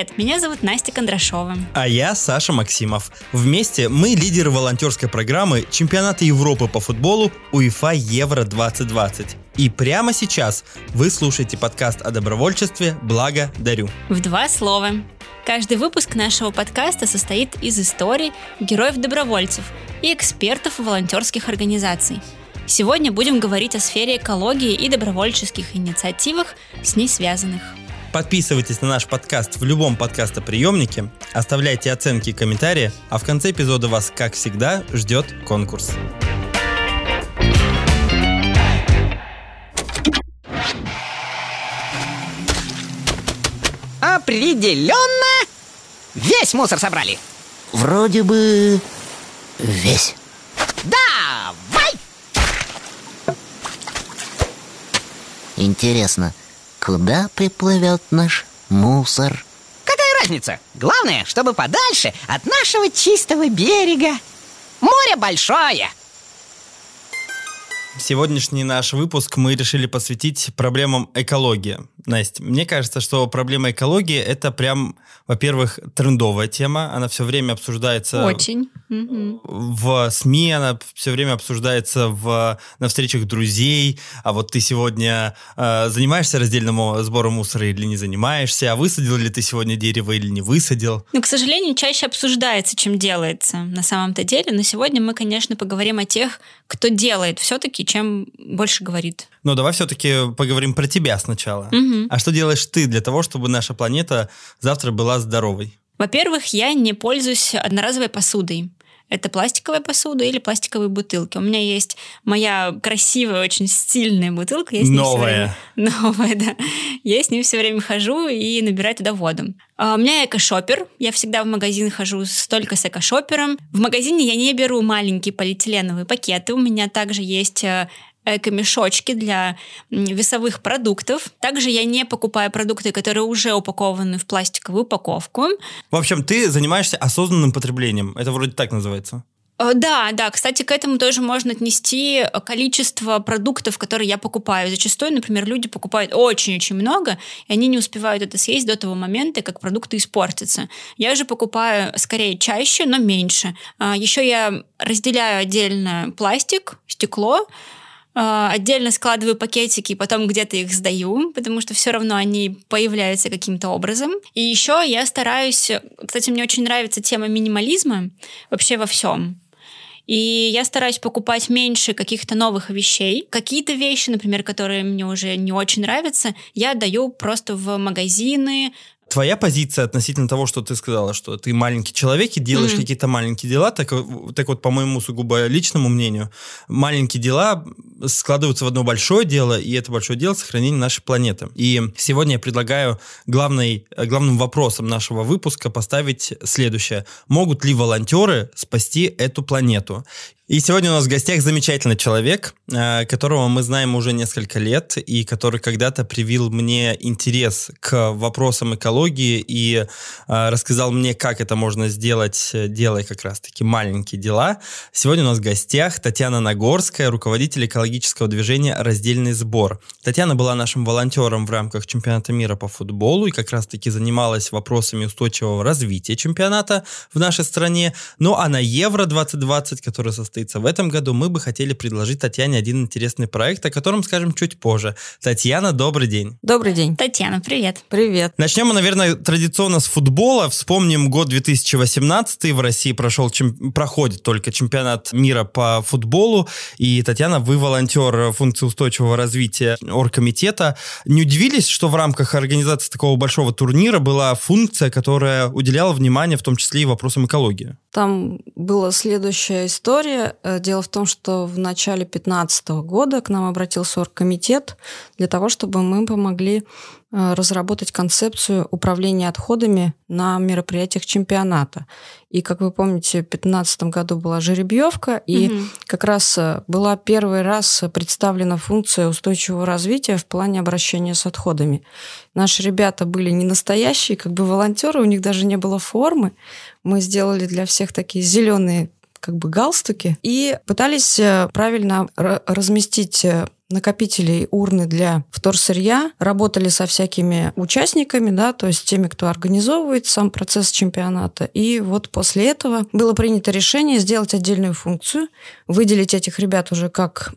Привет, меня зовут Настя Кондрашова. А я Саша Максимов. Вместе мы лидеры волонтерской программы Чемпионата Европы по футболу УЕФА Евро-2020. И прямо сейчас вы слушаете подкаст о добровольчестве «Благо дарю». В два слова. Каждый выпуск нашего подкаста состоит из историй героев-добровольцев и экспертов волонтерских организаций. Сегодня будем говорить о сфере экологии и добровольческих инициативах, с ней связанных. Подписывайтесь на наш подкаст в любом подкастоприемнике, оставляйте оценки и комментарии, а в конце эпизода вас, как всегда, ждет конкурс. Определенно весь мусор собрали. Вроде бы весь. Давай! Интересно, куда приплывет наш мусор? Какая разница? Главное, чтобы подальше от нашего чистого берега. Море большое. Сегодняшний наш выпуск мы решили посвятить проблемам экологии. Настя, мне кажется, что проблема экологии это прям, во-первых, трендовая тема. Она все время обсуждается. Очень. В СМИ она все время обсуждается в, на встречах друзей. А вот ты сегодня э, занимаешься раздельным сбором мусора или не занимаешься? А высадил ли ты сегодня дерево или не высадил? Ну, к сожалению, чаще обсуждается, чем делается на самом-то деле. Но сегодня мы, конечно, поговорим о тех, кто делает все-таки, чем больше говорит. Но давай все-таки поговорим про тебя сначала. Угу. А что делаешь ты для того, чтобы наша планета завтра была здоровой? Во-первых, я не пользуюсь одноразовой посудой. Это пластиковая посуда или пластиковые бутылки. У меня есть моя красивая, очень стильная бутылка. Я с ней Новая. Время... Новая, да. Я с ней все время хожу и набираю туда воду. А у меня экошопер. Я всегда в магазин хожу только с экошопером. В магазине я не беру маленькие полиэтиленовые пакеты. У меня также есть э, эко-мешочки для весовых продуктов. Также я не покупаю продукты, которые уже упакованы в пластиковую упаковку. В общем, ты занимаешься осознанным потреблением. Это вроде так называется. Э, да, да. Кстати, к этому тоже можно отнести количество продуктов, которые я покупаю. Зачастую, например, люди покупают очень-очень много, и они не успевают это съесть до того момента, как продукты испортятся. Я же покупаю скорее чаще, но меньше. А, Еще я разделяю отдельно пластик, стекло, отдельно складываю пакетики и потом где-то их сдаю, потому что все равно они появляются каким-то образом. И еще я стараюсь, кстати, мне очень нравится тема минимализма вообще во всем. И я стараюсь покупать меньше каких-то новых вещей. Какие-то вещи, например, которые мне уже не очень нравятся, я даю просто в магазины, твоя позиция относительно того, что ты сказала, что ты маленький человек и делаешь mm-hmm. какие-то маленькие дела, так, так вот, по моему сугубо личному мнению, маленькие дела складываются в одно большое дело, и это большое дело сохранение нашей планеты. И сегодня я предлагаю главный, главным вопросом нашего выпуска поставить следующее. Могут ли волонтеры спасти эту планету? И сегодня у нас в гостях замечательный человек, э, которого мы знаем уже несколько лет, и который когда-то привил мне интерес к вопросам экологии и э, рассказал мне, как это можно сделать, делая как раз-таки маленькие дела. Сегодня у нас в гостях Татьяна Нагорская, руководитель экологического движения «Раздельный сбор». Татьяна была нашим волонтером в рамках чемпионата мира по футболу и как раз-таки занималась вопросами устойчивого развития чемпионата в нашей стране. Ну а на Евро 2020, который состоится состоится в этом году, мы бы хотели предложить Татьяне один интересный проект, о котором скажем чуть позже. Татьяна, добрый день. Добрый день. Татьяна, привет. Привет. Начнем мы, наверное, традиционно с футбола. Вспомним год 2018. В России прошел, чем, проходит только чемпионат мира по футболу. И, Татьяна, вы волонтер функции устойчивого развития оргкомитета. Не удивились, что в рамках организации такого большого турнира была функция, которая уделяла внимание в том числе и вопросам экологии? Там была следующая история. Э, дело в том, что в начале 2015 года к нам обратился оргкомитет для того, чтобы мы помогли разработать концепцию управления отходами на мероприятиях чемпионата. И, как вы помните, в 2015 году была жеребьевка, и угу. как раз э, была первый раз представлена функция устойчивого развития в плане обращения с отходами. Наши ребята были не настоящие, как бы волонтеры, у них даже не было формы. Мы сделали для всех такие зеленые как бы галстуки и пытались э, правильно разместить э, накопителей урны для вторсырья, работали со всякими участниками, да, то есть теми, кто организовывает сам процесс чемпионата. И вот после этого было принято решение сделать отдельную функцию, выделить этих ребят уже как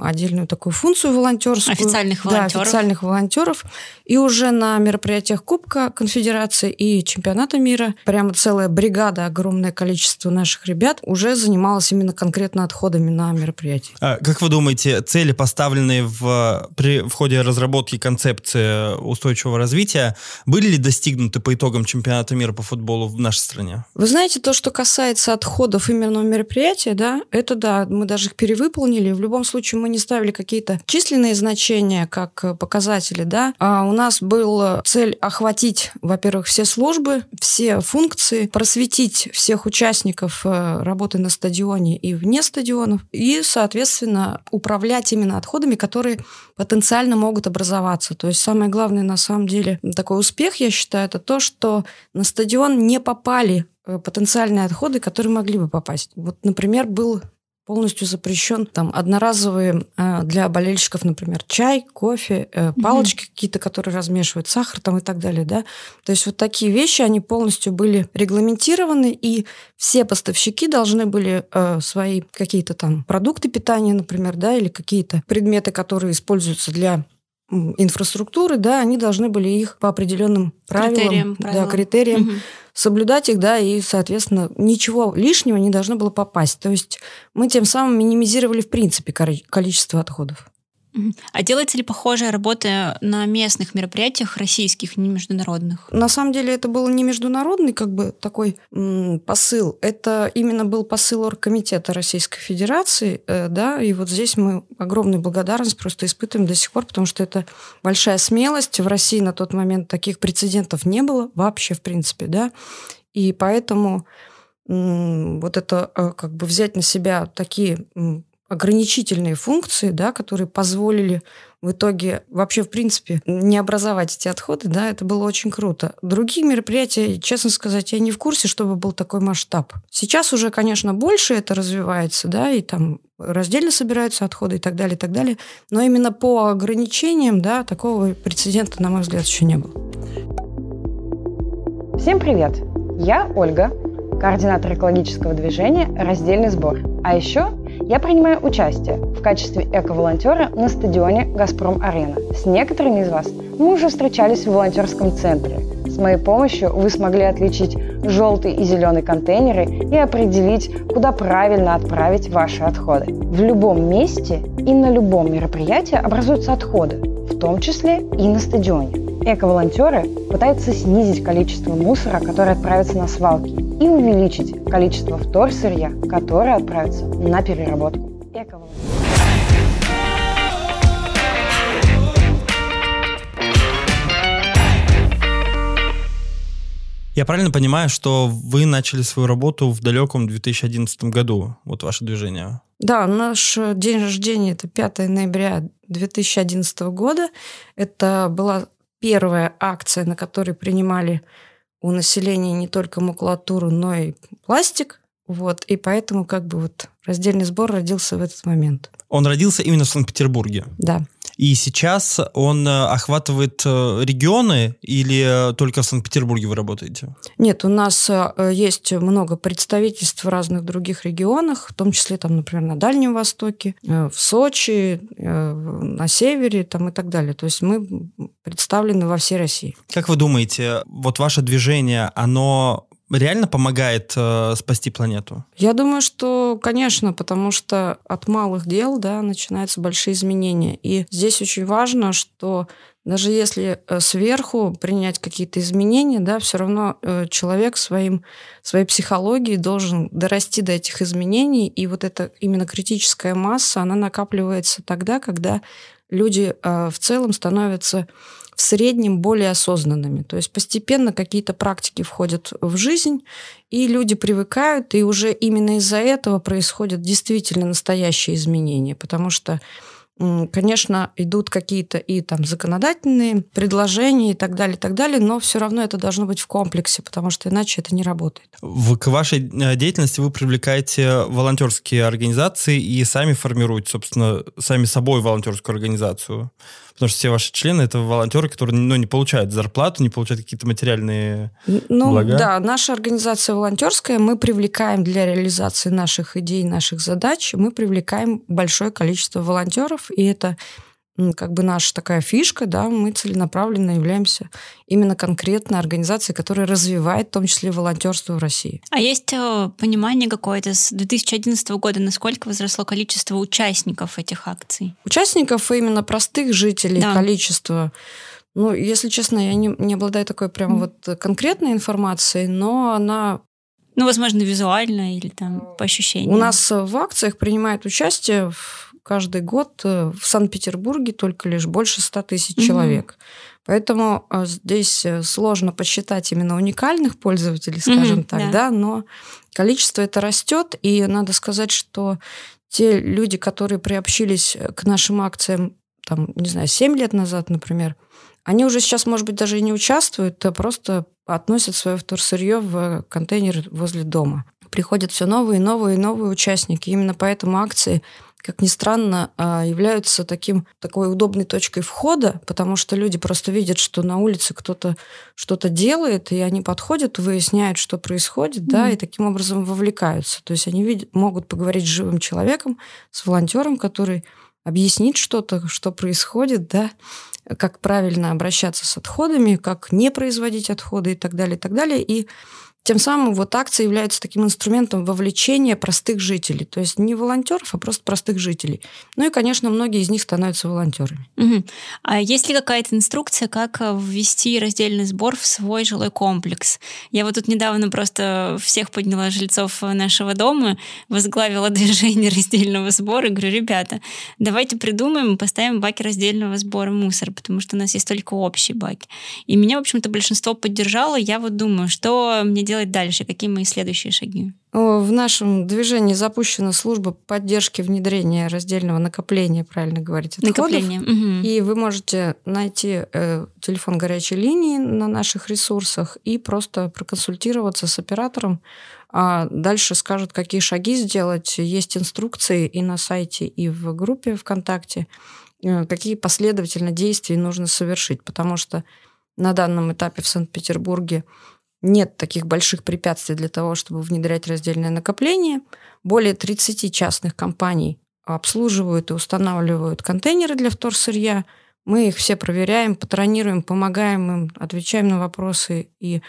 отдельную такую функцию волонтерскую. Официальных волонтеров. Да, официальных волонтеров. И уже на мероприятиях Кубка Конфедерации и Чемпионата мира прямо целая бригада, огромное количество наших ребят уже занималась именно конкретно отходами на мероприятии. А, как вы думаете, цели, поставленные в, при, в ходе разработки концепции устойчивого развития, были ли достигнуты по итогам чемпионата мира по футболу в нашей стране? Вы знаете, то, что касается отходов именно мероприятия, да, это да, мы даже их перевыполнили. В любом случае мы не ставили какие-то численные значения как показатели, да. А у нас была цель охватить, во-первых, все службы, все функции, просветить всех участников э, работы на стадионе и вне стадионов, и, соответственно, управлять именно отходами, которые потенциально могут образоваться. То есть самое главное, на самом деле, такой успех, я считаю, это то, что на стадион не попали э, потенциальные отходы, которые могли бы попасть. Вот, например, был полностью запрещен там одноразовые э, для болельщиков, например, чай, кофе, э, палочки mm-hmm. какие-то, которые размешивают сахар там и так далее, да. То есть вот такие вещи, они полностью были регламентированы, и все поставщики должны были э, свои какие-то там продукты питания, например, да, или какие-то предметы, которые используются для инфраструктуры, да, они должны были их по определенным правилам, критериям, правилам. Да, критериям угу. соблюдать их, да, и, соответственно, ничего лишнего не должно было попасть. То есть мы тем самым минимизировали, в принципе, количество отходов. А делается ли похожая работа на местных мероприятиях российских, не международных? На самом деле это был не международный как бы такой м, посыл, это именно был посыл оргкомитета Российской Федерации, э, да, и вот здесь мы огромную благодарность просто испытываем до сих пор, потому что это большая смелость. В России на тот момент таких прецедентов не было вообще, в принципе, да, и поэтому вот это э, как бы взять на себя такие ограничительные функции, да, которые позволили в итоге вообще, в принципе, не образовать эти отходы, да, это было очень круто. Другие мероприятия, честно сказать, я не в курсе, чтобы был такой масштаб. Сейчас уже, конечно, больше это развивается, да, и там раздельно собираются отходы и так далее, и так далее. Но именно по ограничениям, да, такого прецедента, на мой взгляд, еще не было. Всем привет! Я Ольга, координатор экологического движения «Раздельный сбор». А еще я принимаю участие в качестве эко-волонтера на стадионе «Газпром-Арена». С некоторыми из вас мы уже встречались в волонтерском центре. С моей помощью вы смогли отличить желтый и зеленый контейнеры и определить, куда правильно отправить ваши отходы. В любом месте и на любом мероприятии образуются отходы, в том числе и на стадионе. Эко-волонтеры пытаются снизить количество мусора, который отправится на свалки, и увеличить количество вторсырья, которое отправится на переработку. Я правильно понимаю, что вы начали свою работу в далеком 2011 году, вот ваше движение? Да, наш день рождения это 5 ноября 2011 года. Это была первая акция, на которой принимали у населения не только макулатуру, но и пластик. Вот, и поэтому как бы вот раздельный сбор родился в этот момент. Он родился именно в Санкт-Петербурге? Да. И сейчас он э, охватывает э, регионы или э, только в Санкт-Петербурге вы работаете? Нет, у нас есть много представительств в разных других регионах, в том числе, там, например, на Дальнем Востоке, в Сочи, на севере там, и так далее. То есть мы представлены во всей России. Как вы думаете, вот ваше движение, оно реально помогает э, спасти планету? Я думаю, что, конечно, потому что от малых дел да, начинаются большие изменения. И здесь очень важно, что даже если э, сверху принять какие-то изменения, да, все равно э, человек своим, своей психологией должен дорасти до этих изменений. И вот эта именно критическая масса, она накапливается тогда, когда люди э, в целом становятся в среднем более осознанными. То есть постепенно какие-то практики входят в жизнь, и люди привыкают, и уже именно из-за этого происходят действительно настоящие изменения, потому что Конечно, идут какие-то и там законодательные предложения и так далее, и так далее, но все равно это должно быть в комплексе, потому что иначе это не работает. В, к вашей э, деятельности вы привлекаете волонтерские организации и сами формируете, собственно, сами собой волонтерскую организацию. Потому что все ваши члены это волонтеры, которые ну, не получают зарплату, не получают какие-то материальные ну, блага. Да, наша организация волонтерская, мы привлекаем для реализации наших идей, наших задач, мы привлекаем большое количество волонтеров, и это как бы наша такая фишка, да, мы целенаправленно являемся именно конкретной организацией, которая развивает в том числе волонтерство в России. А есть э, понимание какое-то с 2011 года, насколько возросло количество участников этих акций? Участников именно простых жителей да. количество ну, если честно, я не, не обладаю такой прям mm. вот конкретной информацией, но она ну, возможно, визуально или там по ощущениям. У нас в акциях принимает участие каждый год э, в Санкт-Петербурге только лишь больше 100 тысяч mm-hmm. человек. Поэтому э, здесь э, сложно посчитать именно уникальных пользователей, скажем mm-hmm, так, да. да, но количество это растет, и надо сказать, что те люди, которые приобщились к нашим акциям, там, не знаю, 7 лет назад, например, они уже сейчас, может быть, даже и не участвуют, а просто относят свое вторсырье в контейнер возле дома. Приходят все новые, новые, новые участники. Именно поэтому акции как ни странно, а, являются таким, такой удобной точкой входа, потому что люди просто видят, что на улице кто-то что-то делает, и они подходят, выясняют, что происходит, mm-hmm. да, и таким образом вовлекаются. То есть они видят, могут поговорить с живым человеком, с волонтером, который объяснит что-то, что происходит, да, как правильно обращаться с отходами, как не производить отходы и так далее, и так далее. И тем самым вот акция является таким инструментом вовлечения простых жителей. То есть не волонтеров, а просто простых жителей. Ну и, конечно, многие из них становятся волонтерами. Угу. А есть ли какая-то инструкция, как э, ввести раздельный сбор в свой жилой комплекс? Я вот тут недавно просто всех подняла жильцов нашего дома, возглавила движение раздельного сбора и говорю, ребята, давайте придумаем, поставим баки раздельного сбора мусора, потому что у нас есть только общие баки. И меня, в общем-то, большинство поддержало. Я вот думаю, что мне делать делать дальше? Какие мои следующие шаги? В нашем движении запущена служба поддержки внедрения раздельного накопления, правильно говорить, отходов. Накопление. Угу. И вы можете найти э, телефон горячей линии на наших ресурсах и просто проконсультироваться с оператором. А дальше скажут, какие шаги сделать. Есть инструкции и на сайте, и в группе ВКонтакте, э, какие последовательно действия нужно совершить. Потому что на данном этапе в Санкт-Петербурге нет таких больших препятствий для того, чтобы внедрять раздельное накопление. Более 30 частных компаний обслуживают и устанавливают контейнеры для вторсырья. Мы их все проверяем, патронируем, помогаем им, отвечаем на вопросы и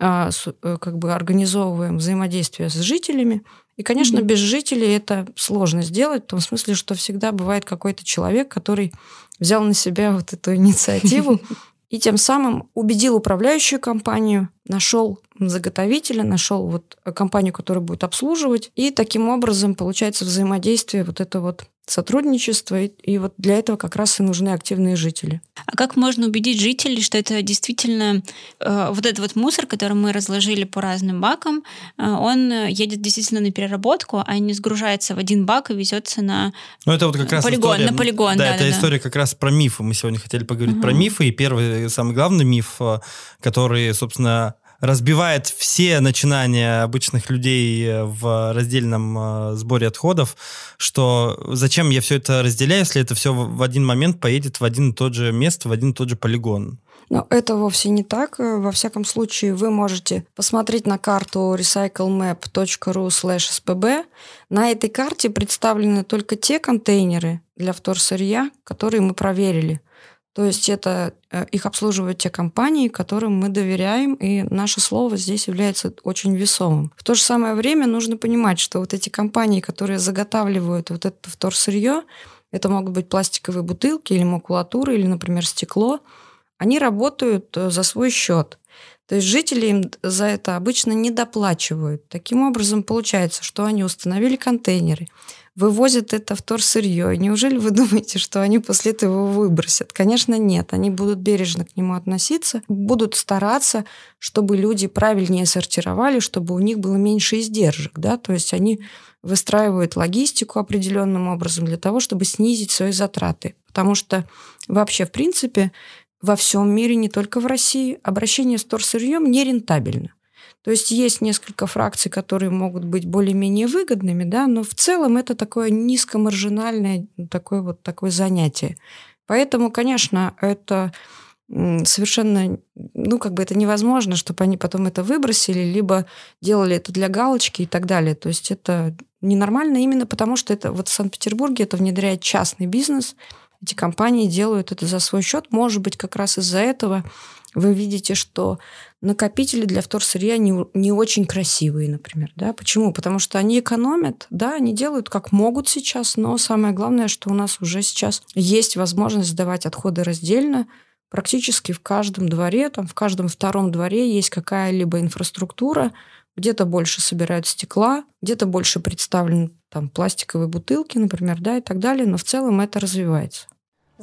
а, э, как бы организовываем взаимодействие с жителями. И, конечно, mm-hmm. без жителей это сложно сделать, в том смысле, что всегда бывает какой-то человек, который взял на себя вот эту инициативу и тем самым убедил управляющую компанию, нашел заготовителя, нашел вот компанию, которая будет обслуживать, и таким образом получается взаимодействие вот это вот сотрудничество, и, и вот для этого как раз и нужны активные жители. А как можно убедить жителей, что это действительно э, вот этот вот мусор, который мы разложили по разным бакам, э, он едет действительно на переработку, а не сгружается в один бак и везется на ну, это вот как раз полигон, история, на полигон. Да, да это да, история да. как раз про мифы. Мы сегодня хотели поговорить угу. про мифы, и первый, самый главный миф, э, который, собственно, разбивает все начинания обычных людей э, в раздельном э, сборе отходов, что зачем я все это разделяю, если это все в один момент поедет в один и тот же место, в один и тот же полигон. Но это вовсе не так. Во всяком случае, вы можете посмотреть на карту recyclemap.ru spb. На этой карте представлены только те контейнеры для вторсырья, которые мы проверили – то есть это э, их обслуживают те компании, которым мы доверяем, и наше слово здесь является очень весомым. В то же самое время нужно понимать, что вот эти компании, которые заготавливают вот это вторсырье, это могут быть пластиковые бутылки или макулатура, или, например, стекло, они работают э, за свой счет. То есть жители им за это обычно не доплачивают. Таким образом, получается, что они установили контейнеры, вывозят это вторсырье. Неужели вы думаете, что они после этого его выбросят? Конечно, нет. Они будут бережно к нему относиться, будут стараться, чтобы люди правильнее сортировали, чтобы у них было меньше издержек. Да? То есть они выстраивают логистику определенным образом для того, чтобы снизить свои затраты. Потому что вообще, в принципе, во всем мире, не только в России, обращение с торсырьем нерентабельно. То есть есть несколько фракций, которые могут быть более-менее выгодными, да, но в целом это такое низкомаржинальное такое вот такое занятие. Поэтому, конечно, это совершенно, ну, как бы это невозможно, чтобы они потом это выбросили, либо делали это для галочки и так далее. То есть это ненормально именно потому, что это вот в Санкт-Петербурге это внедряет частный бизнес, эти компании делают это за свой счет. Может быть, как раз из-за этого вы видите, что накопители для вторсырья не, не очень красивые, например. Да? Почему? Потому что они экономят, да, они делают как могут сейчас, но самое главное, что у нас уже сейчас есть возможность сдавать отходы раздельно, практически в каждом дворе, там, в каждом втором дворе есть какая-либо инфраструктура, где-то больше собирают стекла, где-то больше представлены там пластиковые бутылки, например, да, и так далее, но в целом это развивается.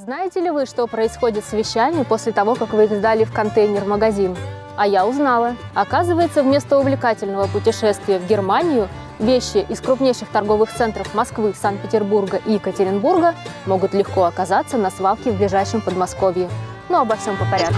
Знаете ли вы, что происходит с вещами после того, как вы их сдали в контейнер-магазин? А я узнала. Оказывается, вместо увлекательного путешествия в Германию вещи из крупнейших торговых центров Москвы, Санкт-Петербурга и Екатеринбурга могут легко оказаться на свалке в ближайшем Подмосковье. Но обо всем по порядку.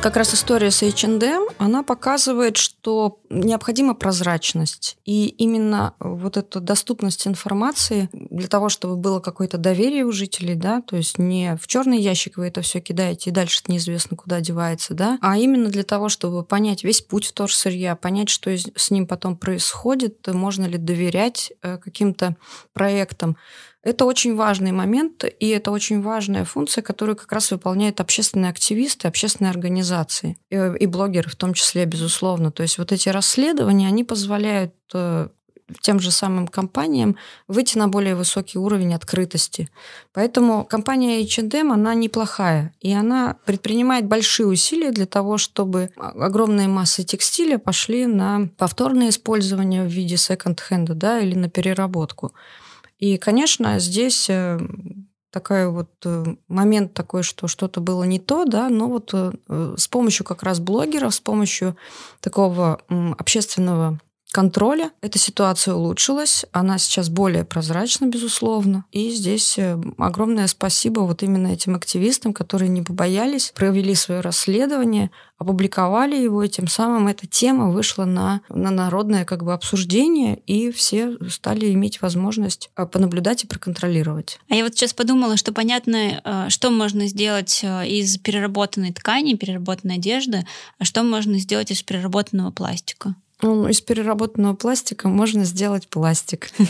Как раз история с H&M, она показывает, что необходима прозрачность. И именно вот эта доступность информации для того, чтобы было какое-то доверие у жителей, да, то есть не в черный ящик вы это все кидаете, и дальше неизвестно куда девается, да, а именно для того, чтобы понять весь путь вторсырья, понять, что с ним потом происходит, можно ли доверять э, каким-то проектам. Это очень важный момент, и это очень важная функция, которую как раз выполняют общественные активисты, общественные организации и, и блогеры в том числе, безусловно. То есть вот эти расследования, они позволяют э, тем же самым компаниям выйти на более высокий уровень открытости. Поэтому компания H&M, она неплохая, и она предпринимает большие усилия для того, чтобы огромные массы текстиля пошли на повторное использование в виде секонд-хенда да, или на переработку. И, конечно, здесь э, такой вот э, момент такой, что что-то было не то, да, но вот э, с помощью как раз блогеров, с помощью такого общественного контроля эта ситуация улучшилась, она сейчас более прозрачна, безусловно. И здесь э, огромное спасибо вот именно этим активистам, которые не побоялись, провели свое расследование, опубликовали его, и тем самым эта тема вышла на, на народное как бы обсуждение, и все стали иметь возможность э, понаблюдать и проконтролировать. А я вот сейчас подумала, что понятно, э, что можно сделать из переработанной ткани, переработанной одежды, а что можно сделать из переработанного пластика. Ну, из переработанного пластика можно сделать пластик.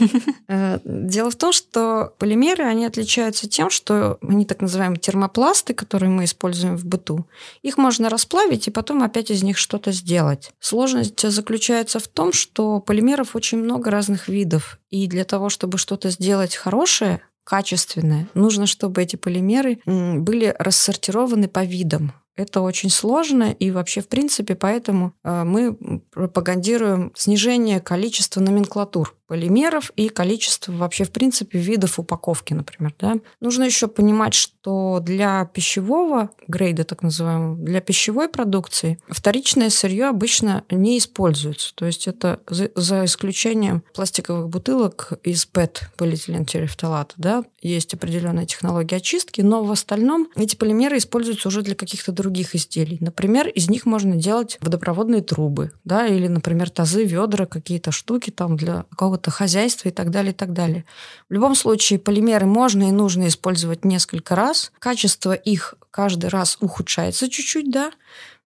Э, дело в том, что полимеры, они отличаются тем, что они так называемые термопласты, которые мы используем в быту. Их можно расплавить и потом опять из них что-то сделать. Сложность заключается в том, что полимеров очень много разных видов. И для того, чтобы что-то сделать хорошее, качественное, нужно, чтобы эти полимеры были рассортированы по видам. Это очень сложно, и вообще, в принципе, поэтому э, мы пропагандируем снижение количества номенклатур полимеров и количество вообще, в принципе, видов упаковки, например. Да? Нужно еще понимать, что для пищевого грейда, так называемого, для пищевой продукции вторичное сырье обычно не используется. То есть это за, за исключением пластиковых бутылок из ПЭТ, полиэтилентерефталата, да, есть определенная технология очистки, но в остальном эти полимеры используются уже для каких-то других изделий. Например, из них можно делать водопроводные трубы, да, или, например, тазы, ведра, какие-то штуки там для какого-то какого-то хозяйства и так далее, и так далее. В любом случае, полимеры можно и нужно использовать несколько раз. Качество их каждый раз ухудшается чуть-чуть, да,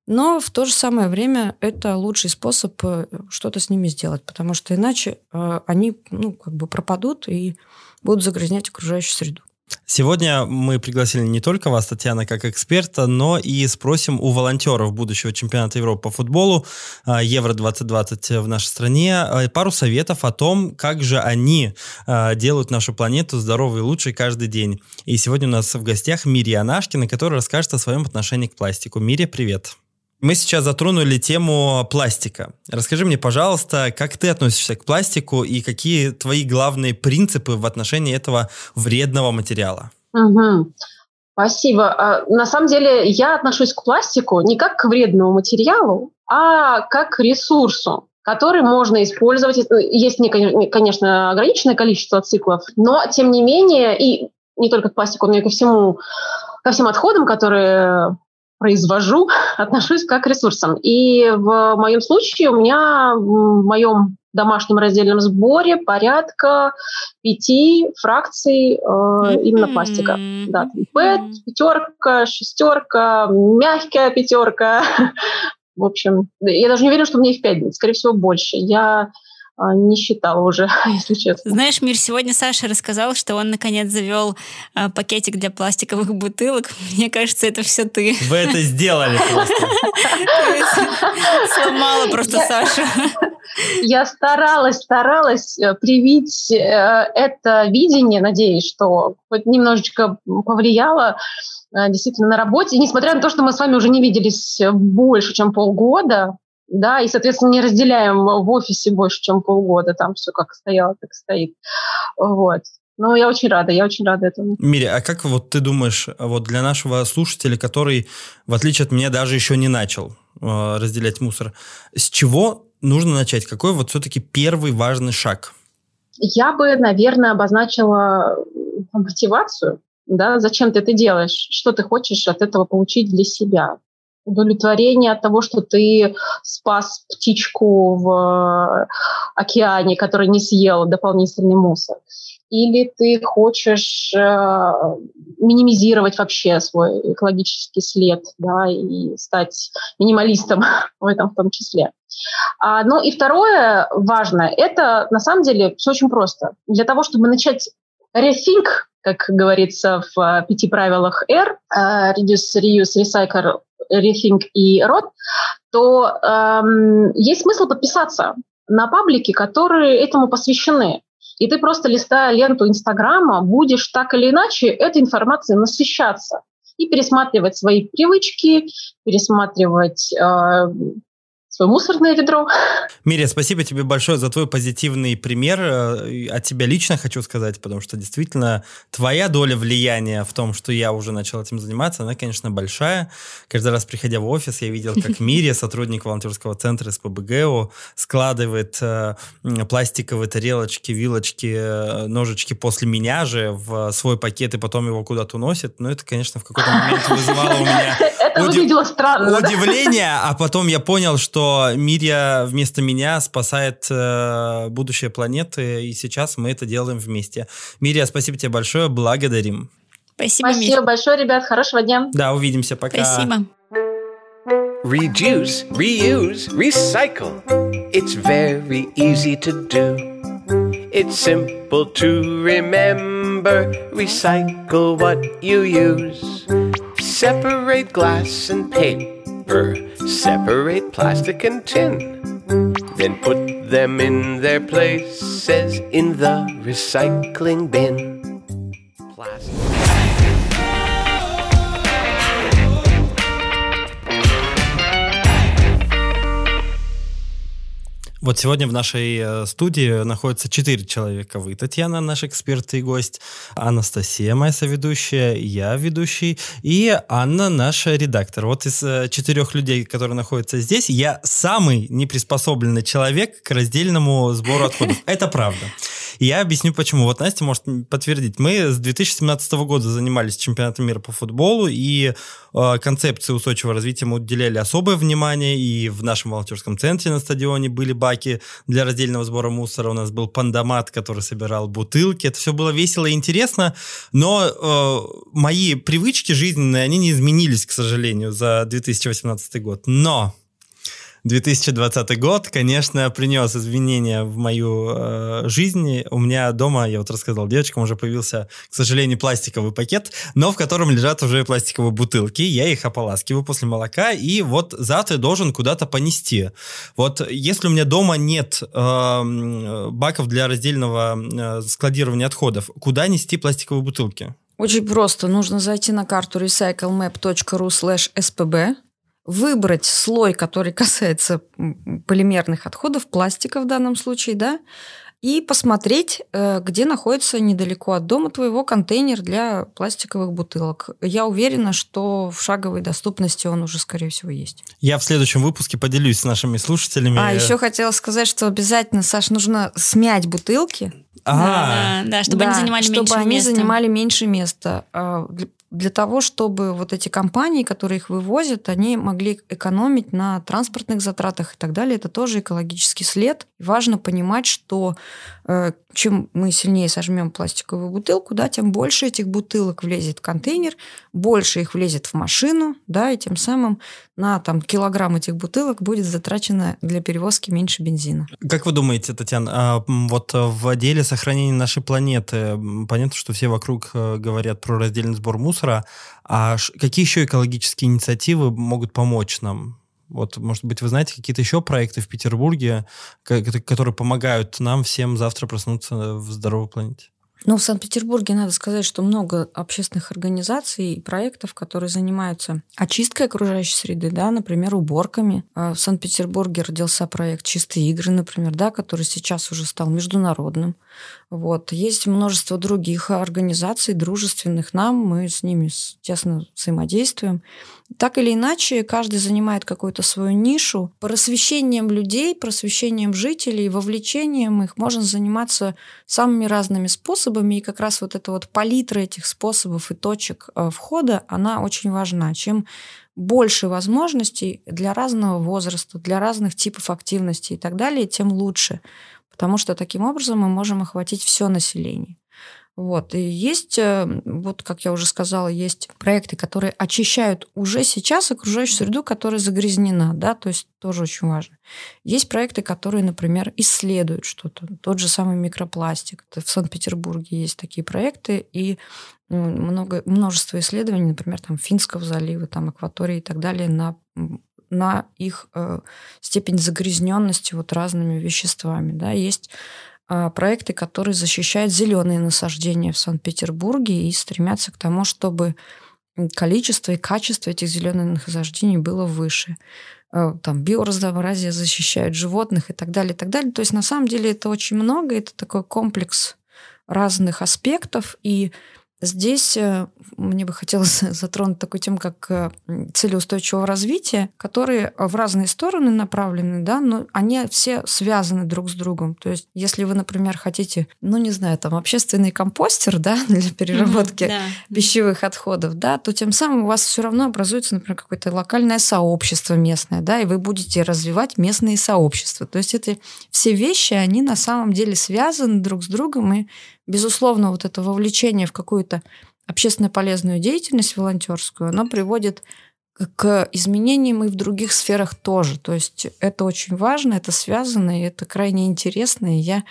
но в то же самое время это лучший способ э, что-то с ними сделать, потому что иначе э, они ну, как бы пропадут и будут загрязнять окружающую среду. Сегодня мы пригласили не только вас, Татьяна, как эксперта, но и спросим у волонтеров будущего чемпионата Европы по футболу а, Евро-2020 в нашей стране а, пару советов о том, как же они а, делают нашу планету здоровой и лучшей каждый день. И сегодня у нас в гостях Мирия Анашкина, которая расскажет о своем отношении к пластику. Мирия, привет. Мы сейчас затронули тему пластика. Расскажи мне, пожалуйста, как ты относишься к пластику и какие твои главные принципы в отношении этого вредного материала? Угу. Спасибо. А, на самом деле я отношусь к пластику не как к вредному материалу, а как к ресурсу который можно использовать. Есть, конечно, ограниченное количество циклов, но, тем не менее, и не только к пластику, но и ко всему, ко всем отходам, которые произвожу, отношусь как к ресурсам. И в моем случае у меня в моем домашнем раздельном сборе порядка пяти фракций э, именно пластика. Да, ПЭТ, пятерка, шестерка, мягкая пятерка. В общем, я даже не уверена, что у меня их пять. Скорее всего, больше. Я не считала уже, если честно. Знаешь, Мир, сегодня Саша рассказал, что он наконец завел а, пакетик для пластиковых бутылок. Мне кажется, это все ты. Вы это сделали просто. Сломала просто Сашу. Я старалась, старалась э, привить э, это видение, надеюсь, что хоть немножечко повлияло э, действительно на работе. несмотря на то, что мы с вами уже не виделись больше, чем полгода, да, и, соответственно, не разделяем в офисе больше, чем полгода, там все как стояло, так стоит, вот. Ну, я очень рада, я очень рада этому. Мири, а как вот ты думаешь, вот для нашего слушателя, который, в отличие от меня, даже еще не начал э, разделять мусор, с чего нужно начать? Какой вот все-таки первый важный шаг? Я бы, наверное, обозначила мотивацию, да, зачем ты это делаешь, что ты хочешь от этого получить для себя удовлетворение от того, что ты спас птичку в океане, который не съел дополнительный мусор. Или ты хочешь э, минимизировать вообще свой экологический след, да, и стать минималистом в этом в том числе. А, ну и второе важное, это на самом деле все очень просто. Для того, чтобы начать rethink, как говорится в э, пяти правилах R, uh, Reduce, Reuse, Recycle, Rethink и Rot, то эм, есть смысл подписаться на паблики, которые этому посвящены. И ты просто листая ленту Инстаграма, будешь так или иначе этой информацией насыщаться и пересматривать свои привычки, пересматривать э, свое мусорное ведро. Мирия, спасибо тебе большое за твой позитивный пример. Э, от тебя лично хочу сказать, потому что действительно твоя доля влияния в том, что я уже начал этим заниматься, она, конечно, большая. Каждый раз, приходя в офис, я видел, как Мирия, сотрудник волонтерского центра СПБГУ, складывает э, пластиковые тарелочки, вилочки, э, ножички после меня же в свой пакет и потом его куда-то уносит. Но это, конечно, в какой-то момент вызывало у меня это выглядело странно. Удивление, а потом я понял, что Мирия вместо меня спасает э, будущее планеты, и сейчас мы это делаем вместе. Мирия, спасибо тебе большое, благодарим. Спасибо, Спасибо Мир. большое, ребят, хорошего дня. Да, увидимся, пока. Спасибо. Reduce, reuse, recycle. It's very easy to do. It's simple to remember. Recycle what you use. Separate glass and paper, separate plastic and tin. Then put them in their places in the recycling bin. Вот сегодня в нашей э, студии находится четыре человека. Вы, Татьяна, наш эксперт и гость, Анастасия, моя соведущая, я ведущий, и Анна, наш редактор. Вот из э, четырех людей, которые находятся здесь, я самый неприспособленный человек к раздельному сбору отходов. Это правда. Я объясню почему. Вот Настя может подтвердить. Мы с 2017 года занимались чемпионатом мира по футболу, и э, концепции устойчивого развития мы уделяли особое внимание, и в нашем волонтерском центре на стадионе были баки для раздельного сбора мусора, у нас был пандомат, который собирал бутылки. Это все было весело и интересно, но э, мои привычки жизненные, они не изменились, к сожалению, за 2018 год. Но 2020 год, конечно, принес изменения в мою э, жизнь. У меня дома, я вот рассказал девочкам, уже появился, к сожалению, пластиковый пакет, но в котором лежат уже пластиковые бутылки. Я их ополаскиваю после молока, и вот завтра должен куда-то понести. Вот если у меня дома нет э, баков для раздельного э, складирования отходов, куда нести пластиковые бутылки? Очень просто. Нужно зайти на карту recyclemap.ru slash spb, выбрать слой, который касается полимерных отходов, пластика в данном случае, да, и посмотреть, э, где находится недалеко от дома твоего контейнер для пластиковых бутылок. Я уверена, что в шаговой доступности он уже, скорее всего, есть. Я в следующем выпуске поделюсь с нашими слушателями. А еще хотела сказать, что обязательно, Саш, нужно смять бутылки. А, да, да, чтобы они занимали чтобы меньше они места. занимали меньше места. Для- того, чтобы вот эти компании, которые их вывозят, они могли экономить на транспортных затратах и так далее. Это тоже экологический след. Важно понимать, что э, чем мы сильнее сожмем пластиковую бутылку, да, тем больше этих бутылок влезет в контейнер, больше их влезет в машину, да, и тем самым на там, килограмм этих бутылок будет затрачено для перевозки меньше бензина. Как вы думаете, Татьяна, а, вот э, в деле сохранения нашей планеты, понятно, что все вокруг э, говорят про раздельный сбор мусора, а какие еще экологические инициативы могут помочь нам? Вот, может быть, вы знаете какие-то еще проекты в Петербурге, ко- ко- которые помогают нам всем завтра проснуться в здоровой планете? Ну, в Санкт-Петербурге надо сказать, что много общественных организаций и проектов, которые занимаются очисткой окружающей среды, да, например, уборками. А В Санкт-Петербурге родился проект «Чистые игры», например, да, который сейчас уже стал международным. Вот. Есть множество других организаций, дружественных нам, мы с ними тесно взаимодействуем. Так или иначе, каждый занимает какую-то свою нишу. Просвещением людей, просвещением жителей, вовлечением их можно заниматься самыми разными способами. И как раз вот эта вот палитра этих способов и точек э, входа, она очень важна. Чем больше возможностей для разного возраста, для разных типов активности и так далее, тем лучше. Потому что таким образом мы можем охватить все население. Вот. И есть, э, вот как я уже сказала, есть проекты, которые очищают уже сейчас окружающую среду, которая загрязнена, да, то есть тоже очень важно. Есть проекты, которые, например, исследуют что-то, тот же самый микропластик. Это В Санкт-Петербурге есть такие проекты, и м, много, множество исследований, например, там Финского залива, там акватории и так далее, на на их э, степень загрязненности вот разными веществами. Да. Есть а, проекты, которые защищают зеленые насаждения в Санкт-Петербурге и стремятся к тому, чтобы количество и качество этих зеленых насаждений было выше. А, Там биоразнообразие защищают животных и так далее, и так далее. То есть на самом деле это очень много, это такой комплекс разных аспектов, и Здесь э, мне бы хотелось затронуть такую тему, как э, цели устойчивого развития, которые в разные стороны направлены, да, но они все связаны друг с другом. То есть, если вы, например, хотите, ну, не знаю, там, общественный компостер, да, для переработки Мгм, да. пищевых отходов, да, то тем самым у вас все равно образуется, например, какое-то локальное сообщество местное, да, и вы будете развивать местные сообщества. То есть эти все вещи, они на самом деле связаны друг с другом, и, безусловно, вот это вовлечение в какую-то общественно полезную деятельность волонтерскую, оно приводит к изменениям и в других сферах тоже. То есть это очень важно, это связано, и это крайне интересно. И я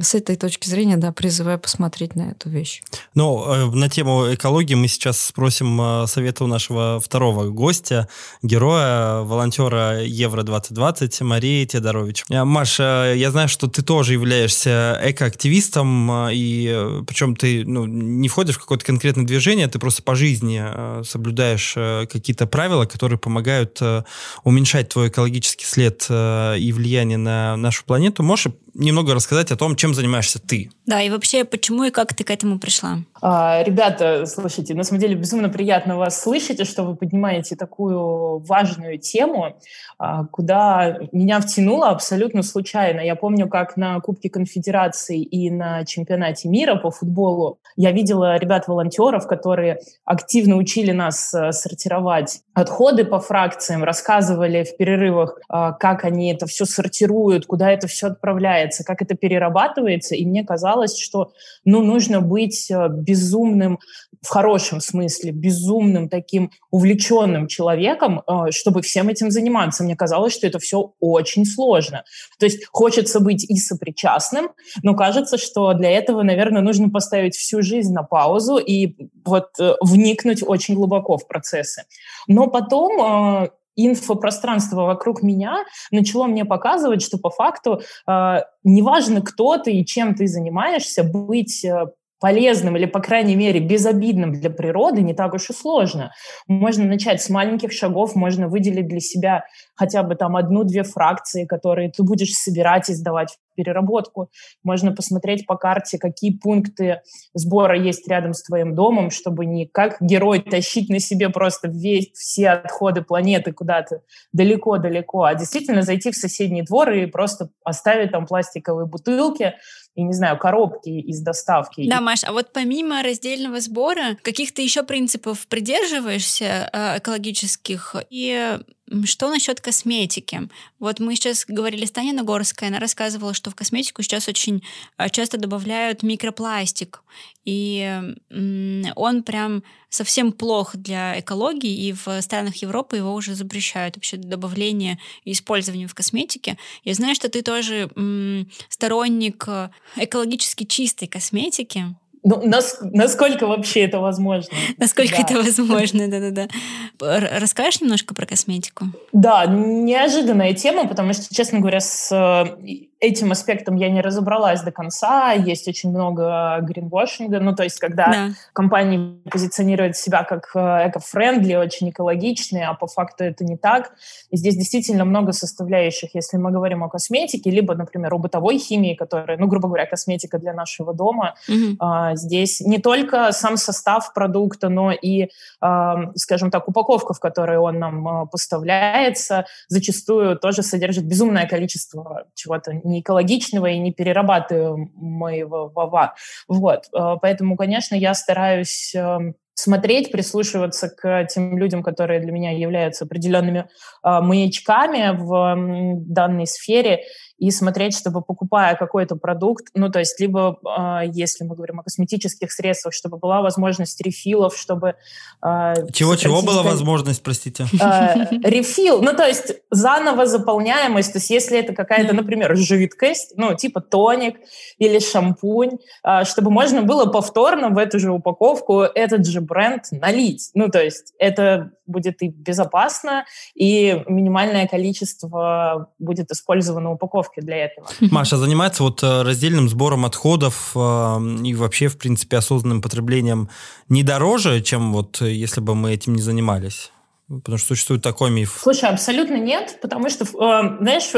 с этой точки зрения да, призываю посмотреть на эту вещь. Ну, э, на тему экологии мы сейчас спросим э, совета у нашего второго гостя, героя, волонтера Евро-2020 Марии Теодорович. Э, Маша, я знаю, что ты тоже являешься экоактивистом, и причем ты ну, не входишь в какое-то конкретное движение, ты просто по жизни соблюдаешь какие-то правила, которые помогают э, уменьшать твой экологический след э, и влияние на нашу планету. Можешь немного рассказать о том, чем занимаешься ты? Да, и вообще, почему и как ты к этому пришла? А, Ребята, слушайте, на самом деле безумно приятно вас слышать, и что вы поднимаете такую важную тему, а, куда меня втянуло абсолютно случайно. Я помню, как на Кубке Конфедерации и на чемпионате мира по футболу я видела ребят-волонтеров, которые активно учили нас э, сортировать отходы по фракциям, рассказывали в перерывах, а, как они это все сортируют, куда это все отправляется, как это перерабатывается. И мне казалось, что ну, нужно быть э, безумным, в хорошем смысле, безумным таким увлеченным человеком, э, чтобы всем этим заниматься. Мне казалось, что это все очень сложно. То есть хочется быть и сопричастным, но кажется, что для этого, наверное, нужно поставить всю жизнь на паузу и вот э, вникнуть очень глубоко в процессы. Но потом э, инфопространство вокруг меня начало мне показывать, что по факту э, неважно, кто ты и чем ты занимаешься, быть э, полезным или, по крайней мере, безобидным для природы не так уж и сложно. Можно начать с маленьких шагов, можно выделить для себя хотя бы там одну-две фракции, которые ты будешь собирать и сдавать переработку. Можно посмотреть по карте, какие пункты сбора есть рядом с твоим домом, чтобы не как герой тащить на себе просто весь, все отходы планеты куда-то далеко-далеко, а действительно зайти в соседний двор и просто оставить там пластиковые бутылки, и, не знаю, коробки из доставки. Да, Маш, а вот помимо раздельного сбора, каких-то еще принципов придерживаешься э, экологических? И что насчет косметики? Вот мы сейчас говорили с Таней Нагорской, она рассказывала, что в косметику сейчас очень э, часто добавляют микропластик, и он прям совсем плох для экологии, и в странах Европы его уже запрещают вообще добавление и использование в косметике. Я знаю, что ты тоже сторонник э, экологически чистой косметики. Ну, нас, насколько вообще это возможно? Насколько да. это возможно, да-да-да. Расскажешь немножко про косметику? Да, неожиданная тема, потому что, честно говоря, с э, этим аспектом я не разобралась до конца. Есть очень много гринвошинга. Ну, то есть, когда да. компании позиционируют себя как э, эко-френдли, очень экологичные, а по факту это не так. И здесь действительно много составляющих, если мы говорим о косметике, либо, например, о бытовой химии, которая, ну, грубо говоря, косметика для нашего дома. Угу. А, здесь не только сам состав продукта, но и, а, скажем так, упаковка, в которой он нам а, поставляется, зачастую тоже содержит безумное количество чего-то не экологичного и не перерабатываемого. Вот. Э, поэтому, конечно, я стараюсь эм, смотреть, прислушиваться к тем людям, которые для меня являются определенными э, маячками в данной сфере, и смотреть, чтобы покупая какой-то продукт, ну, то есть либо, э, если мы говорим о косметических средствах, чтобы была возможность рефилов, чтобы... Э, Чего-чего была возможность, простите? Э, рефил, ну, то есть заново заполняемость, то есть если это какая-то, например, жидкость, ну, типа тоник или шампунь, э, чтобы можно было повторно в эту же упаковку этот же бренд налить. Ну, то есть это будет и безопасно, и минимальное количество будет использовано упаковки для этого. Маша, занимается вот э, раздельным сбором отходов э, и вообще, в принципе, осознанным потреблением не дороже, чем вот э, если бы мы этим не занимались? Потому что существует такой миф. Слушай, абсолютно нет, потому что, знаешь,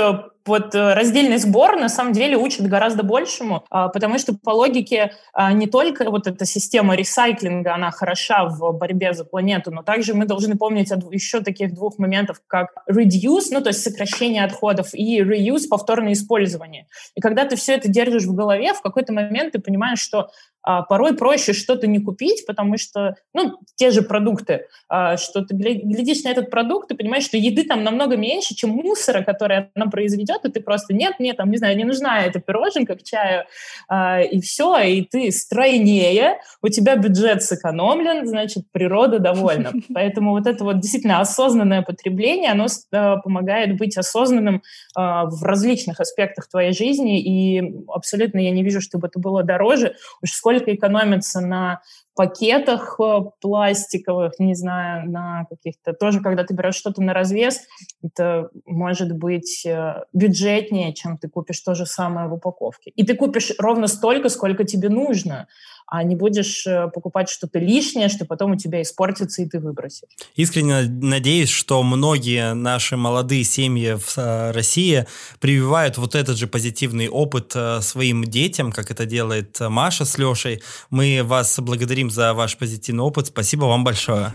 вот э, раздельный сбор на самом деле учит гораздо большему, а, потому что по логике а, не только вот эта система ресайклинга, она хороша в борьбе за планету, но также мы должны помнить о еще таких двух моментов, как reduce, ну то есть сокращение отходов, и reuse, повторное использование. И когда ты все это держишь в голове, в какой-то момент ты понимаешь, что а, порой проще что-то не купить, потому что, ну, те же продукты, что ты глядишь на этот продукт и понимаешь, что еды там намного меньше, чем мусора, который она произведет, и ты просто, нет, мне там, не знаю, не нужна эта пироженка к чаю, э, и все, и ты стройнее, у тебя бюджет сэкономлен, значит, природа довольна. Поэтому вот это вот действительно осознанное потребление, оно э, помогает быть осознанным э, в различных аспектах твоей жизни, и абсолютно я не вижу, чтобы это было дороже. Уж сколько экономится на пакетах э, пластиковых, не знаю, на каких-то... Тоже, когда ты берешь что-то на развес, это может быть э, бюджетнее, чем ты купишь то же самое в упаковке. И ты купишь ровно столько, сколько тебе нужно а не будешь э, покупать что-то лишнее, что потом у тебя испортится, и ты выбросишь. Искренне надеюсь, что многие наши молодые семьи в э, России прививают вот этот же позитивный опыт э, своим детям, как это делает Маша с Лешей. Мы вас благодарим за ваш позитивный опыт. Спасибо вам большое.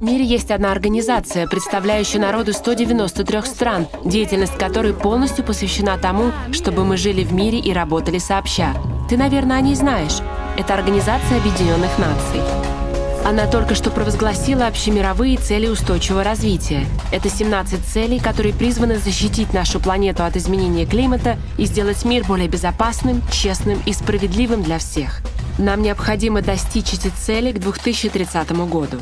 В мире есть одна организация, представляющая народу 193 стран, деятельность которой полностью посвящена тому, чтобы мы жили в мире и работали сообща. Ты, наверное, о ней знаешь. Это Организация Объединенных Наций. Она только что провозгласила общемировые цели устойчивого развития. Это 17 целей, которые призваны защитить нашу планету от изменения климата и сделать мир более безопасным, честным и справедливым для всех. Нам необходимо достичь эти цели к 2030 году.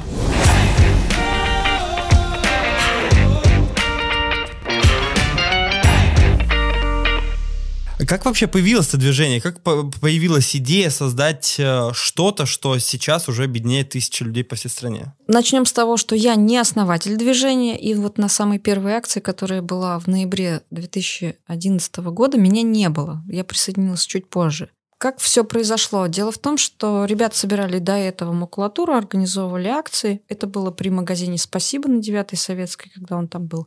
Как вообще появилось это движение? Как появилась идея создать э, что-то, что сейчас уже объединяет тысячи людей по всей стране? Начнем с того, что я не основатель движения, и вот на самой первой акции, которая была в ноябре 2011 года, меня не было. Я присоединилась чуть позже. Как все произошло? Дело в том, что ребята собирали до этого макулатуру, организовывали акции. Это было при магазине «Спасибо» на 9 Советской, когда он там был.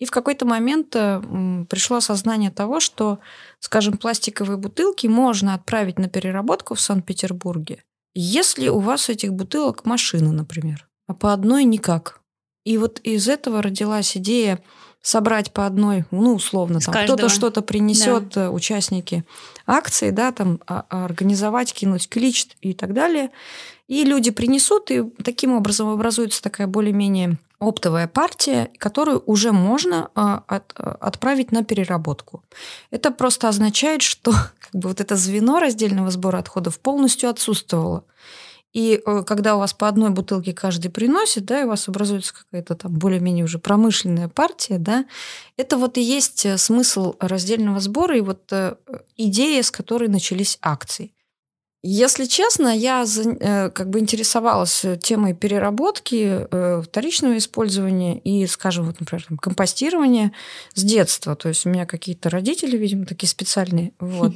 И в какой-то момент э, пришло осознание того, что, скажем, пластиковые бутылки можно отправить на переработку в Санкт-Петербурге, если у вас этих бутылок машина, например, а по одной никак. И вот из этого родилась идея собрать по одной, ну, условно, там кто-то что-то принесет, да. Э, участники акции, да, там а, а, организовать, кинуть клич и так далее. И люди принесут, и таким образом образуется такая более-менее оптовая партия, которую уже можно а, от, отправить на переработку. Это просто означает, что как бы вот это звено раздельного сбора отходов полностью отсутствовало. И э, когда у вас по одной бутылке каждый приносит, да, и у вас образуется какая-то там более-менее уже промышленная партия, да, это вот и есть э, смысл раздельного сбора и вот э, идея, с которой начались акции. Если честно, я как бы интересовалась темой переработки, вторичного использования и, скажем, вот, например, там, компостирования с детства. То есть у меня какие-то родители, видимо, такие специальные. Вот.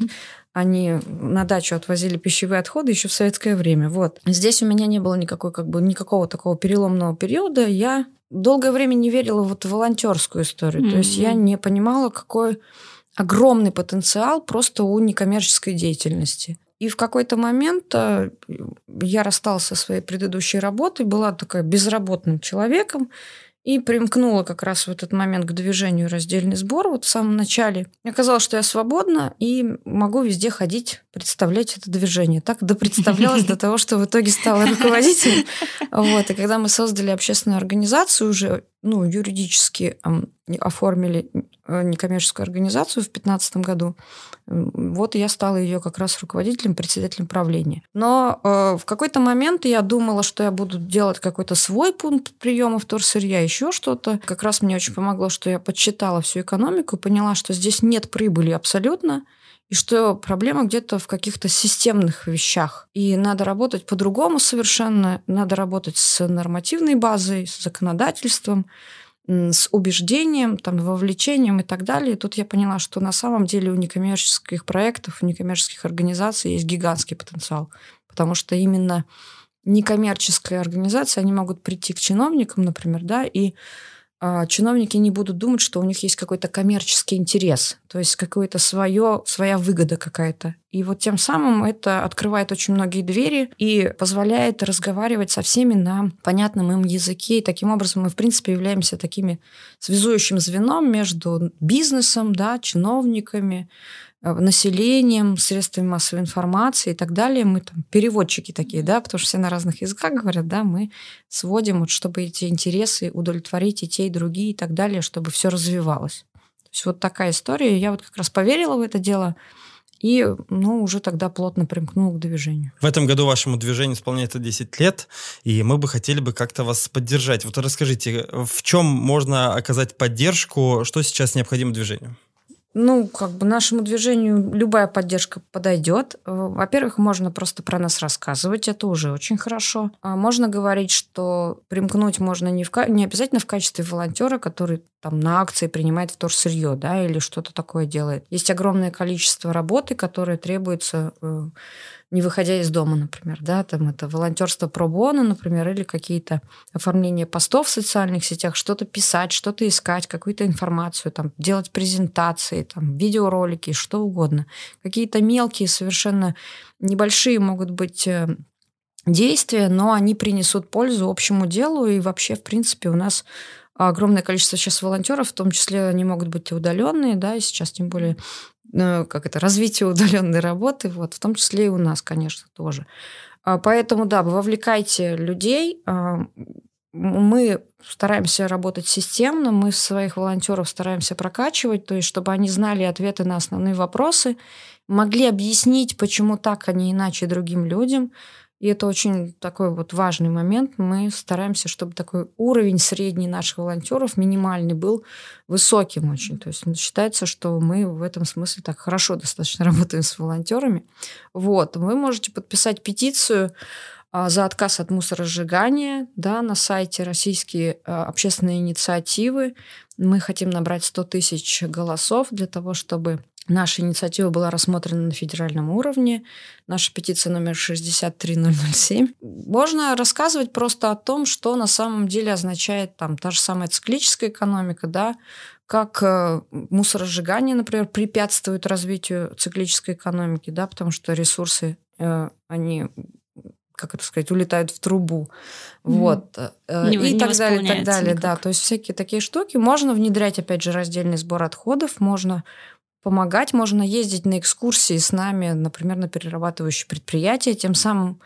Они на дачу отвозили пищевые отходы еще в советское время. Вот. Здесь у меня не было никакой, как бы, никакого такого переломного периода. Я долгое время не верила вот в волонтерскую историю. Mm-hmm. То есть я не понимала, какой огромный потенциал просто у некоммерческой деятельности. И в какой-то момент э, я рассталась со своей предыдущей работой, была такая безработным человеком, и примкнула как раз в этот момент к движению «Раздельный сбор» вот в самом начале. Оказалось, что я свободна и могу везде ходить, представлять это движение. Так допредставлялась до того, что в итоге стала руководителем. Вот. И когда мы создали общественную организацию уже ну, юридически оформили э, некоммерческую организацию в 2015 году. Вот я стала ее как раз руководителем, председателем правления. Но э, в какой-то момент я думала, что я буду делать какой-то свой пункт приема вторсырья, еще что-то. Как раз мне очень помогло, что я подсчитала всю экономику поняла, что здесь нет прибыли абсолютно, и что проблема где-то в каких-то системных вещах. И надо работать по-другому совершенно, надо работать с нормативной базой, с законодательством, с убеждением, там, вовлечением и так далее. И тут я поняла, что на самом деле у некоммерческих проектов, у некоммерческих организаций есть гигантский потенциал. Потому что именно некоммерческая организация, они могут прийти к чиновникам, например, да, и чиновники не будут думать, что у них есть какой-то коммерческий интерес, то есть какое-то свое, своя выгода какая-то. И вот тем самым это открывает очень многие двери и позволяет разговаривать со всеми на понятном им языке. И таким образом мы, в принципе, являемся такими связующим звеном между бизнесом, да, чиновниками, населением, средствами массовой информации и так далее. Мы там переводчики такие, да, потому что все на разных языках говорят, да, мы сводим, вот, чтобы эти интересы удовлетворить и те, и другие и так далее, чтобы все развивалось. То есть вот такая история. Я вот как раз поверила в это дело, и, ну, уже тогда плотно примкнул к движению. В этом году вашему движению исполняется 10 лет, и мы бы хотели бы как-то вас поддержать. Вот расскажите, в чем можно оказать поддержку, что сейчас необходимо движению? Ну, как бы нашему движению любая поддержка подойдет. Э, во-первых, можно просто про нас рассказывать, это уже очень хорошо. А можно говорить, что примкнуть можно не, в, не обязательно в качестве волонтера, который там на акции принимает вторсырье, да, или что-то такое делает. Есть огромное количество работы, которое требуется э, не выходя из дома, например, да, там это волонтерство про боно, например, или какие-то оформления постов в социальных сетях, что-то писать, что-то искать, какую-то информацию, там, делать презентации, там, видеоролики, что угодно. Какие-то мелкие, совершенно небольшие могут быть э, действия, но они принесут пользу общему делу, и вообще, в принципе, у нас огромное количество сейчас волонтеров, в том числе они могут быть удаленные, да, и сейчас тем более как это, развитие удаленной работы, вот, в том числе и у нас, конечно, тоже. А, поэтому, да, вовлекайте людей. А, мы стараемся работать системно, мы своих волонтеров стараемся прокачивать, то есть чтобы они знали ответы на основные вопросы, могли объяснить, почему так, а не иначе другим людям, и это очень такой вот важный момент. Мы стараемся, чтобы такой уровень средний наших волонтеров, минимальный, был высоким очень. То есть считается, что мы в этом смысле так хорошо достаточно работаем с волонтерами. Вот. Вы можете подписать петицию за отказ от мусоросжигания да, на сайте российские а, общественные инициативы. Мы хотим набрать 100 тысяч голосов для того, чтобы Наша инициатива была рассмотрена на федеральном уровне. Наша петиция номер 63007. Можно рассказывать просто о том, что на самом деле означает там та же самая циклическая экономика, да, как э, мусоросжигание, например, препятствует развитию циклической экономики, да, потому что ресурсы, э, они как это сказать, улетают в трубу. Mm-hmm. Вот. Э, не, и не так далее, так далее. никак. Да, то есть всякие такие штуки. Можно внедрять, опять же, раздельный сбор отходов, можно помогать, можно ездить на экскурсии с нами, например, на перерабатывающие предприятия, тем самым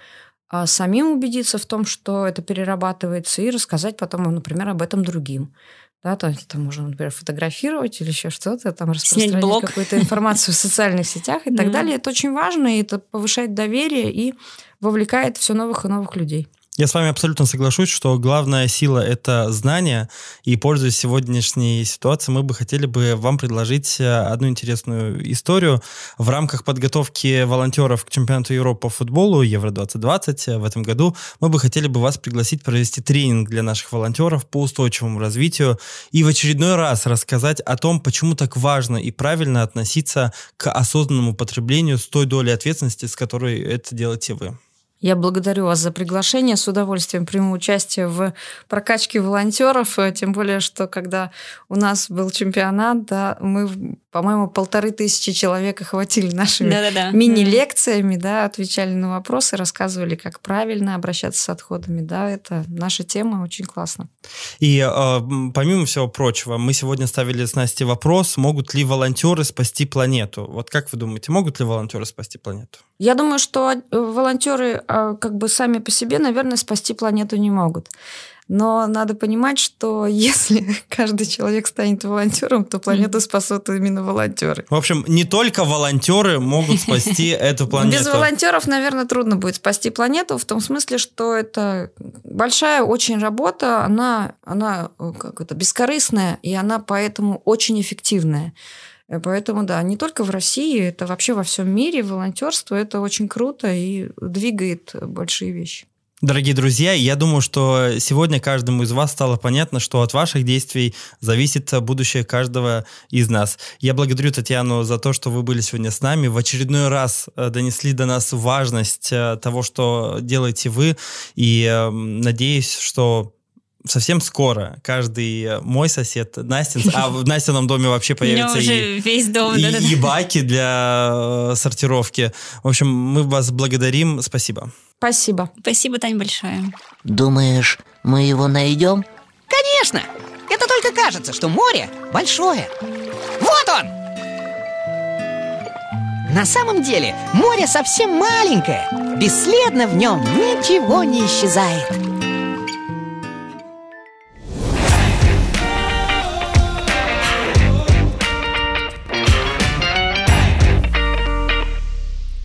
а, самим убедиться в том, что это перерабатывается, и рассказать потом, например, об этом другим. Да, то есть там можно, например, фотографировать или еще что-то, там распространять какую-то информацию в социальных сетях и так далее. Это очень важно, и это повышает доверие и вовлекает все новых и новых людей. Я с вами абсолютно соглашусь, что главная сила – это знание, и, пользуясь сегодняшней ситуацией, мы бы хотели бы вам предложить э, одну интересную историю. В рамках подготовки волонтеров к чемпионату Европы по футболу Евро-2020 в этом году мы бы хотели бы вас пригласить провести тренинг для наших волонтеров по устойчивому развитию и в очередной раз рассказать о том, почему так важно и правильно относиться к осознанному потреблению с той долей ответственности, с которой это делаете вы. Я благодарю вас за приглашение. С удовольствием приму участие в прокачке волонтеров. э, Тем более, что когда у нас был чемпионат, да, мы, по-моему, полторы тысячи человек охватили нашими Да-да-да. мини-лекциями, да, отвечали на вопросы, рассказывали, как правильно обращаться с отходами. Да, это наша тема, очень классно. И э, помимо всего прочего, мы сегодня ставили с Настей вопрос, могут ли волонтеры спасти планету. Вот как вы думаете, могут ли волонтеры спасти планету? Я думаю, что э, волонтеры как бы сами по себе, наверное, спасти планету не могут. Но надо понимать, что если каждый человек станет волонтером, то планету спасут именно волонтеры. В общем, не только волонтеры могут спасти эту планету. Без волонтеров, наверное, трудно будет спасти планету, в том смысле, что это большая очень работа, она, она э, как это, бескорыстная, и она поэтому очень эффективная. Э, Поэтому, да, не только в России, это вообще во всем мире волонтерство это очень круто и двигает большие вещи. Дорогие друзья, я думаю, что сегодня каждому из вас стало понятно, что от ваших действий зависит будущее каждого из нас. Я благодарю Татьяну за то, что вы были сегодня с нами. В очередной раз э, донесли до нас важность э, того, что делаете вы. И э, надеюсь, что совсем скоро каждый мой сосед, Настин, а в Настином доме вообще появится и весь дом. и, да-да-да. и баки для э, сортировки. В общем, мы вас благодарим. Спасибо. Спасибо. Спасибо, Тань, большое. Думаешь, мы его найдем? Конечно! Это только кажется, что море большое. Вот он! На самом деле море совсем маленькое. Бесследно в нем ничего не исчезает.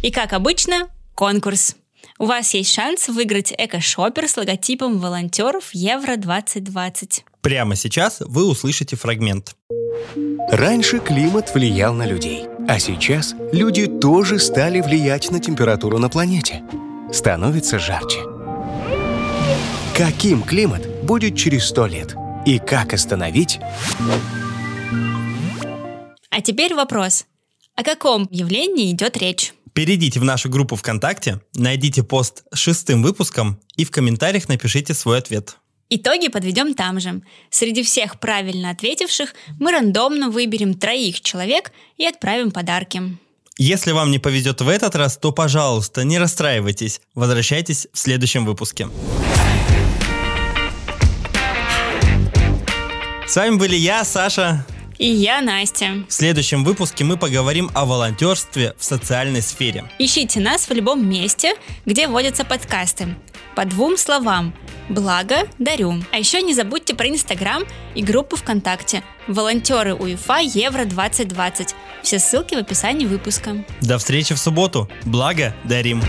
И как обычно, конкурс. У вас есть шанс выиграть эко-шопер с логотипом волонтеров Евро-2020. Прямо сейчас вы услышите фрагмент. Раньше климат влиял на людей, а сейчас люди тоже стали влиять на температуру на планете. Становится жарче. Каким климат будет через сто лет? И как остановить? А теперь вопрос. О каком явлении идет речь? Перейдите в нашу группу ВКонтакте, найдите пост с шестым выпуском и в комментариях напишите свой ответ. Итоги подведем там же. Среди всех правильно ответивших мы рандомно выберем троих человек и отправим подарки. Если вам не повезет в этот раз, то, пожалуйста, не расстраивайтесь. Возвращайтесь в следующем выпуске. С вами были я, Саша. И я Настя. В следующем выпуске мы поговорим о волонтерстве в социальной сфере. Ищите нас в любом месте, где водятся подкасты. По двум словам. Благо, дарю. А еще не забудьте про Инстаграм и группу ВКонтакте. Волонтеры УЕФА Евро-2020. Все ссылки в описании выпуска. До встречи в субботу. Благо, дарим.